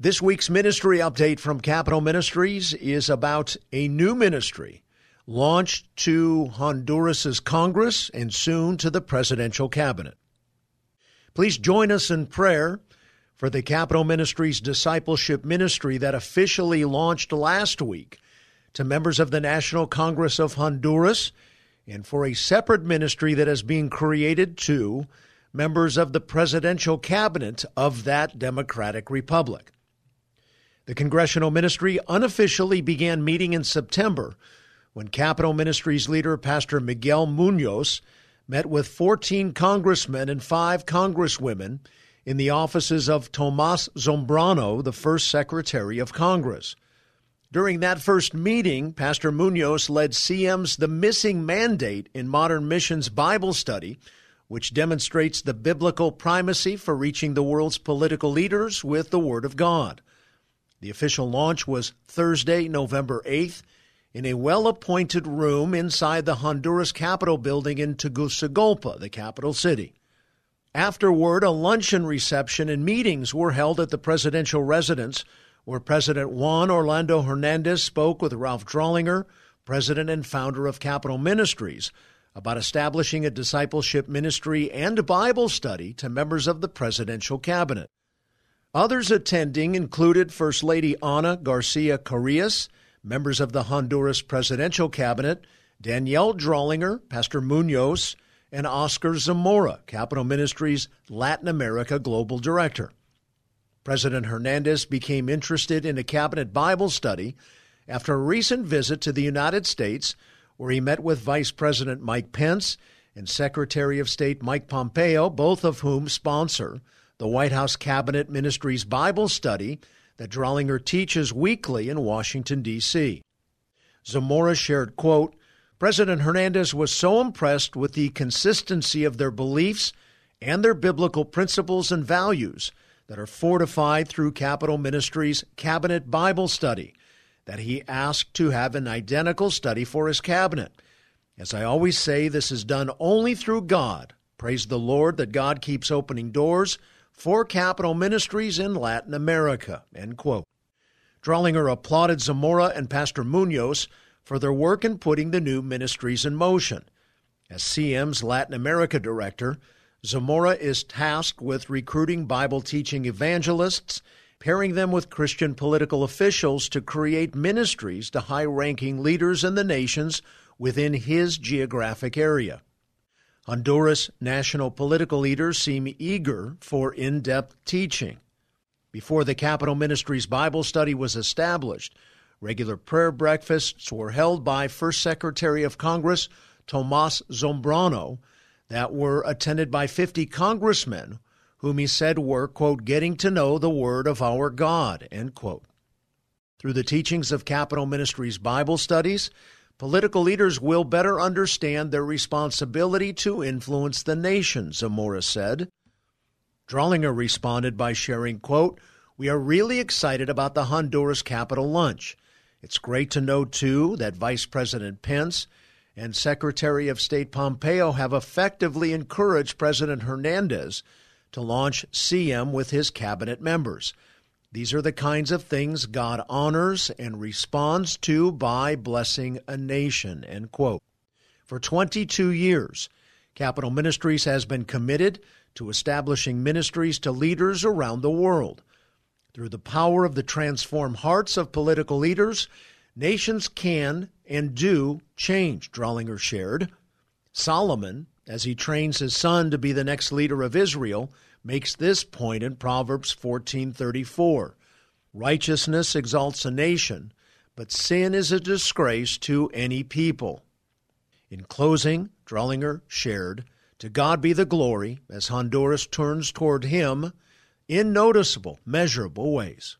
This week's ministry update from Capitol Ministries is about a new ministry launched to Honduras's Congress and soon to the presidential cabinet. Please join us in prayer for the Capitol Ministries discipleship ministry that officially launched last week to members of the National Congress of Honduras and for a separate ministry that is being created to members of the presidential cabinet of that democratic republic. The congressional ministry unofficially began meeting in September when Capitol Ministries leader Pastor Miguel Munoz met with 14 congressmen and five congresswomen in the offices of Tomas Zambrano, the first Secretary of Congress. During that first meeting, Pastor Munoz led CM's The Missing Mandate in Modern Missions Bible Study, which demonstrates the biblical primacy for reaching the world's political leaders with the Word of God. The official launch was Thursday, November 8th, in a well appointed room inside the Honduras Capitol building in Tegucigalpa, the capital city. Afterward, a luncheon reception and meetings were held at the presidential residence, where President Juan Orlando Hernandez spoke with Ralph Drollinger, president and founder of Capitol Ministries, about establishing a discipleship ministry and Bible study to members of the presidential cabinet. Others attending included First Lady Ana Garcia Carías, members of the Honduras presidential cabinet, Danielle Drollinger, Pastor Munoz, and Oscar Zamora, Capitol Ministries Latin America Global Director. President Hernandez became interested in a cabinet Bible study after a recent visit to the United States, where he met with Vice President Mike Pence and Secretary of State Mike Pompeo, both of whom sponsor the White House Cabinet Ministries Bible study that Drollinger teaches weekly in Washington, D.C. Zamora shared, quote, President Hernandez was so impressed with the consistency of their beliefs and their biblical principles and values that are fortified through Capitol Ministries Cabinet Bible Study that he asked to have an identical study for his cabinet. As I always say, this is done only through God. Praise the Lord that God keeps opening doors for Capitol Ministries in Latin America. End quote. Drollinger applauded Zamora and Pastor Munoz for their work in putting the new ministries in motion. As CM's Latin America director, Zamora is tasked with recruiting Bible teaching evangelists, pairing them with Christian political officials to create ministries to high ranking leaders in the nations within his geographic area. Honduras national political leaders seem eager for in depth teaching. Before the Capitol Ministries Bible study was established, regular prayer breakfasts were held by First Secretary of Congress Tomas Zambrano that were attended by 50 congressmen whom he said were, quote, getting to know the Word of our God, end quote. Through the teachings of Capitol Ministries Bible studies, Political leaders will better understand their responsibility to influence the nation, Zamora said. Drollinger responded by sharing, quote, We are really excited about the Honduras Capitol lunch. It's great to know, too, that Vice President Pence and Secretary of State Pompeo have effectively encouraged President Hernandez to launch CM with his cabinet members. These are the kinds of things God honors and responds to by blessing a nation. End quote. For 22 years, Capitol Ministries has been committed to establishing ministries to leaders around the world. Through the power of the transformed hearts of political leaders, nations can and do change, Drollinger shared. Solomon, as he trains his son to be the next leader of Israel, makes this point in Proverbs 14:34. Righteousness exalts a nation, but sin is a disgrace to any people. In closing, Drollinger shared, To God be the glory as Honduras turns toward Him in noticeable, measurable ways.